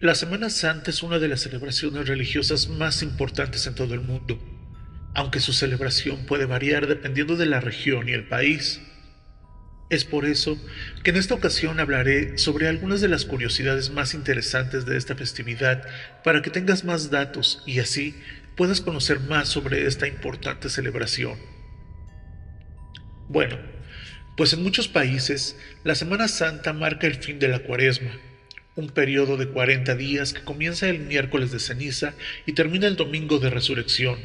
La Semana Santa es una de las celebraciones religiosas más importantes en todo el mundo, aunque su celebración puede variar dependiendo de la región y el país. Es por eso que en esta ocasión hablaré sobre algunas de las curiosidades más interesantes de esta festividad para que tengas más datos y así puedas conocer más sobre esta importante celebración. Bueno, pues en muchos países la Semana Santa marca el fin de la cuaresma un periodo de 40 días que comienza el miércoles de ceniza y termina el domingo de resurrección.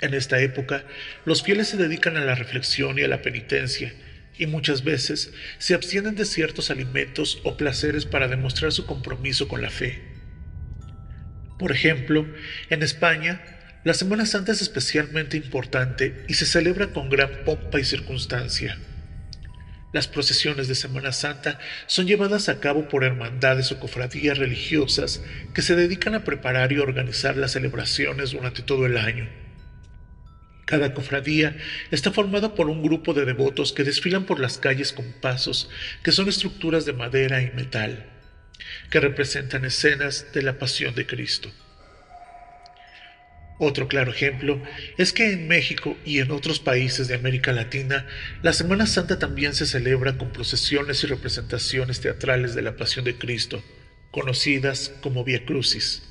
En esta época, los fieles se dedican a la reflexión y a la penitencia, y muchas veces se abstienen de ciertos alimentos o placeres para demostrar su compromiso con la fe. Por ejemplo, en España, la Semana Santa es especialmente importante y se celebra con gran pompa y circunstancia. Las procesiones de Semana Santa son llevadas a cabo por hermandades o cofradías religiosas que se dedican a preparar y organizar las celebraciones durante todo el año. Cada cofradía está formada por un grupo de devotos que desfilan por las calles con pasos, que son estructuras de madera y metal, que representan escenas de la pasión de Cristo. Otro claro ejemplo es que en México y en otros países de América Latina, la Semana Santa también se celebra con procesiones y representaciones teatrales de la Pasión de Cristo, conocidas como Via Crucis.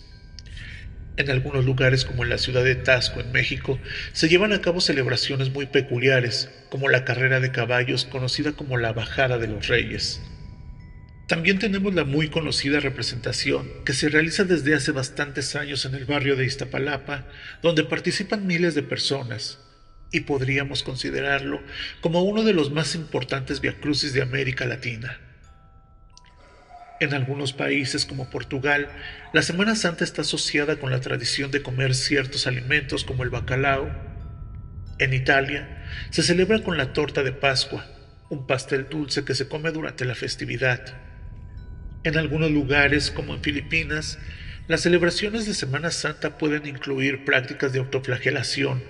En algunos lugares, como en la ciudad de Tasco, en México, se llevan a cabo celebraciones muy peculiares, como la carrera de caballos conocida como la Bajada de los Reyes. También tenemos la muy conocida representación que se realiza desde hace bastantes años en el barrio de Iztapalapa, donde participan miles de personas, y podríamos considerarlo como uno de los más importantes viacrucis de América Latina. En algunos países como Portugal, la Semana Santa está asociada con la tradición de comer ciertos alimentos como el bacalao. En Italia, se celebra con la torta de Pascua, un pastel dulce que se come durante la festividad. En algunos lugares, como en Filipinas, las celebraciones de Semana Santa pueden incluir prácticas de autoflagelación,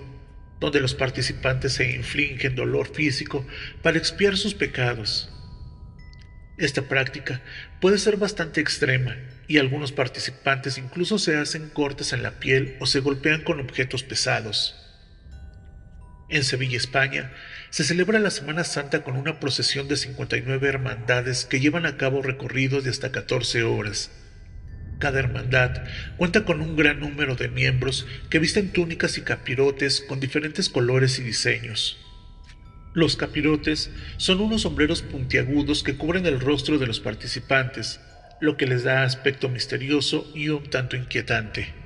donde los participantes se infligen dolor físico para expiar sus pecados. Esta práctica puede ser bastante extrema y algunos participantes incluso se hacen cortes en la piel o se golpean con objetos pesados. En Sevilla, España, se celebra la Semana Santa con una procesión de 59 hermandades que llevan a cabo recorridos de hasta 14 horas. Cada hermandad cuenta con un gran número de miembros que visten túnicas y capirotes con diferentes colores y diseños. Los capirotes son unos sombreros puntiagudos que cubren el rostro de los participantes, lo que les da aspecto misterioso y un tanto inquietante.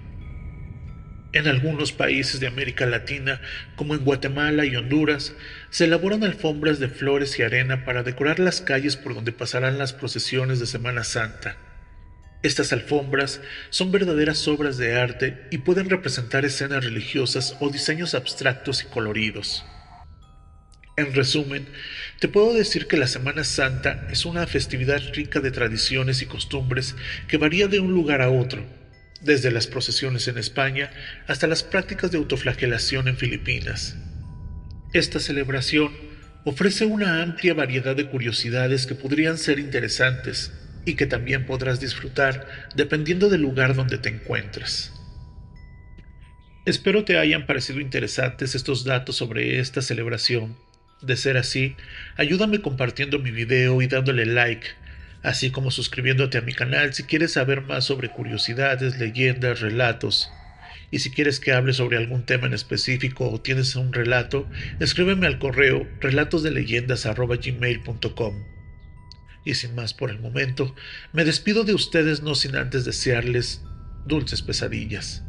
En algunos países de América Latina, como en Guatemala y Honduras, se elaboran alfombras de flores y arena para decorar las calles por donde pasarán las procesiones de Semana Santa. Estas alfombras son verdaderas obras de arte y pueden representar escenas religiosas o diseños abstractos y coloridos. En resumen, te puedo decir que la Semana Santa es una festividad rica de tradiciones y costumbres que varía de un lugar a otro, desde las procesiones en España hasta las prácticas de autoflagelación en Filipinas. Esta celebración ofrece una amplia variedad de curiosidades que podrían ser interesantes y que también podrás disfrutar dependiendo del lugar donde te encuentres. Espero te hayan parecido interesantes estos datos sobre esta celebración. De ser así, ayúdame compartiendo mi video y dándole like así como suscribiéndote a mi canal si quieres saber más sobre curiosidades, leyendas, relatos. Y si quieres que hable sobre algún tema en específico o tienes un relato, escríbeme al correo relatosdeleyendas.gmail.com. Y sin más por el momento, me despido de ustedes no sin antes desearles dulces pesadillas.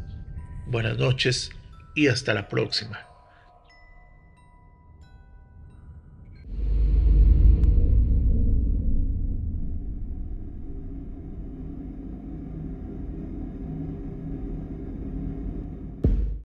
Buenas noches y hasta la próxima.